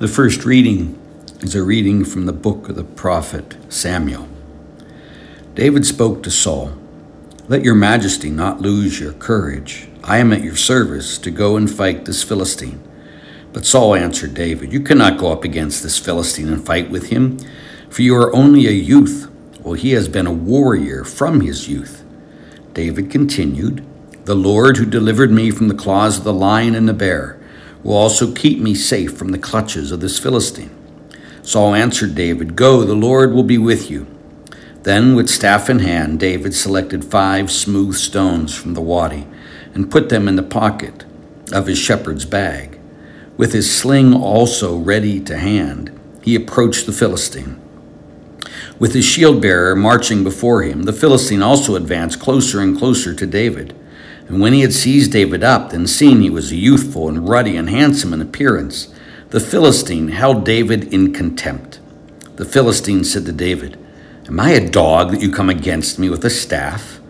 The first reading is a reading from the book of the prophet Samuel. David spoke to Saul Let your majesty not lose your courage. I am at your service to go and fight this Philistine. But Saul answered David, You cannot go up against this Philistine and fight with him, for you are only a youth, while he has been a warrior from his youth. David continued, The Lord who delivered me from the claws of the lion and the bear will also keep me safe from the clutches of this Philistine. Saul answered David, Go, the Lord will be with you. Then, with staff in hand, David selected five smooth stones from the wadi and put them in the pocket of his shepherd's bag. With his sling also ready to hand, he approached the Philistine. With his shield bearer marching before him, the Philistine also advanced closer and closer to David. And when he had seized David up and seen he was youthful and ruddy and handsome in appearance, the Philistine held David in contempt. The Philistine said to David, Am I a dog that you come against me with a staff?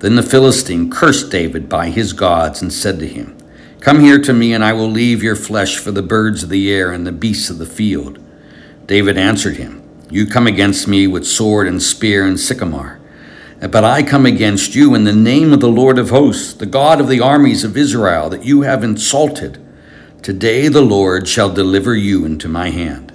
Then the Philistine cursed David by his gods and said to him, Come here to me, and I will leave your flesh for the birds of the air and the beasts of the field. David answered him, You come against me with sword and spear and scimitar. But I come against you in the name of the Lord of hosts, the God of the armies of Israel, that you have insulted. Today the Lord shall deliver you into my hand.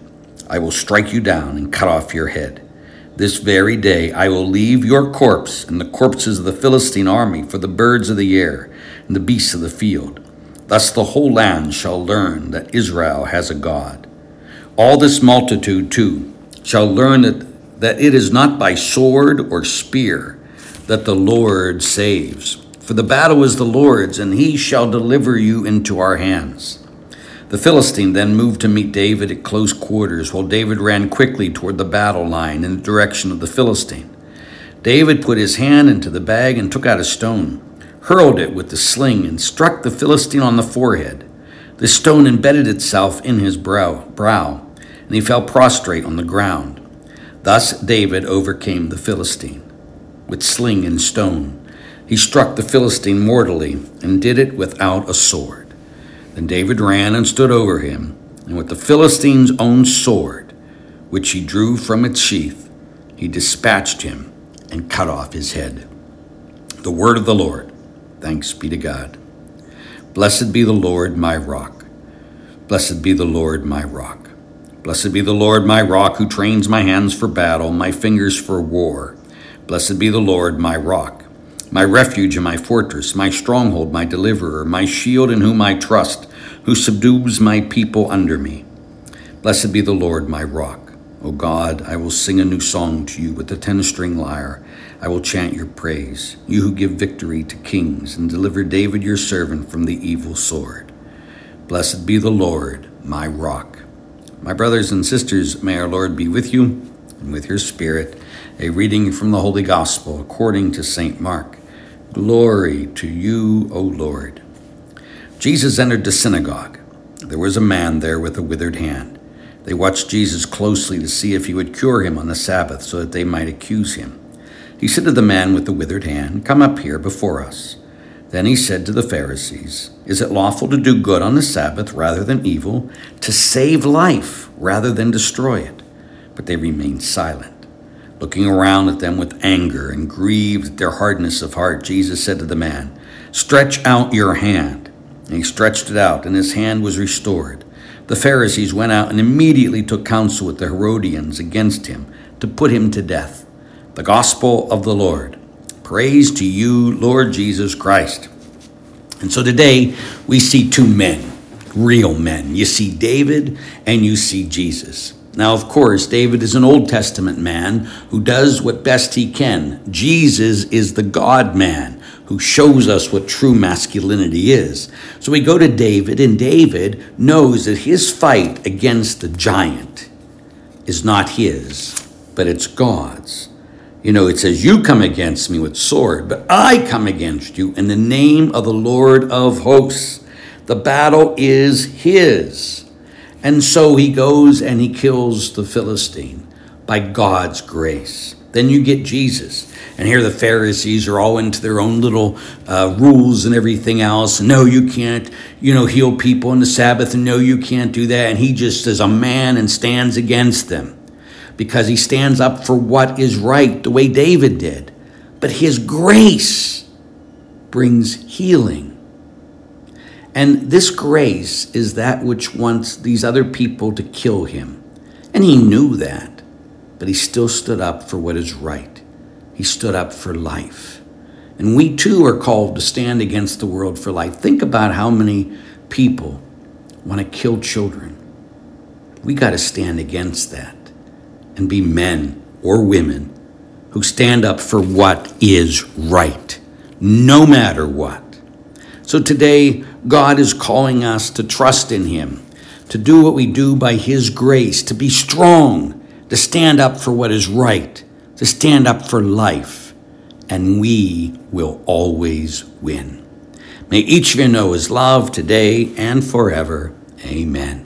I will strike you down and cut off your head. This very day I will leave your corpse and the corpses of the Philistine army for the birds of the air and the beasts of the field. Thus the whole land shall learn that Israel has a God. All this multitude, too, shall learn that, that it is not by sword or spear that the Lord saves. For the battle is the Lord's, and he shall deliver you into our hands. The Philistine then moved to meet David at close quarters, while David ran quickly toward the battle line in the direction of the Philistine. David put his hand into the bag and took out a stone, hurled it with the sling, and struck the Philistine on the forehead. The stone embedded itself in his brow, brow, and he fell prostrate on the ground. Thus David overcame the Philistine with sling and stone. He struck the Philistine mortally and did it without a sword. Then David ran and stood over him, and with the Philistine's own sword, which he drew from its sheath, he dispatched him and cut off his head. The word of the Lord. Thanks be to God. Blessed be the Lord, my rock. Blessed be the Lord, my rock. Blessed be the Lord, my rock, who trains my hands for battle, my fingers for war. Blessed be the Lord, my rock my refuge and my fortress, my stronghold, my deliverer, my shield in whom I trust, who subdues my people under me. Blessed be the Lord, my rock. O God, I will sing a new song to you with the ten string lyre. I will chant your praise, you who give victory to kings and deliver David your servant from the evil sword. Blessed be the Lord, my rock. My brothers and sisters, may our Lord be with you and with your spirit. A reading from the Holy Gospel according to St. Mark. Glory to you, O Lord. Jesus entered the synagogue. There was a man there with a withered hand. They watched Jesus closely to see if he would cure him on the Sabbath so that they might accuse him. He said to the man with the withered hand, Come up here before us. Then he said to the Pharisees, Is it lawful to do good on the Sabbath rather than evil, to save life rather than destroy it? But they remained silent. Looking around at them with anger and grieved at their hardness of heart, Jesus said to the man, Stretch out your hand. And he stretched it out, and his hand was restored. The Pharisees went out and immediately took counsel with the Herodians against him to put him to death. The Gospel of the Lord. Praise to you, Lord Jesus Christ. And so today we see two men, real men. You see David and you see Jesus. Now, of course, David is an Old Testament man who does what best he can. Jesus is the God man who shows us what true masculinity is. So we go to David, and David knows that his fight against the giant is not his, but it's God's. You know, it says, You come against me with sword, but I come against you in the name of the Lord of hosts. The battle is his. And so he goes and he kills the Philistine by God's grace. Then you get Jesus. And here the Pharisees are all into their own little uh, rules and everything else. No, you can't, you know, heal people on the Sabbath, no, you can't do that. And he just is a man and stands against them because he stands up for what is right, the way David did. But his grace brings healing. And this grace is that which wants these other people to kill him. And he knew that, but he still stood up for what is right. He stood up for life. And we too are called to stand against the world for life. Think about how many people want to kill children. We got to stand against that and be men or women who stand up for what is right, no matter what. So today, God is calling us to trust in Him, to do what we do by His grace, to be strong, to stand up for what is right, to stand up for life, and we will always win. May each of you know His love today and forever. Amen.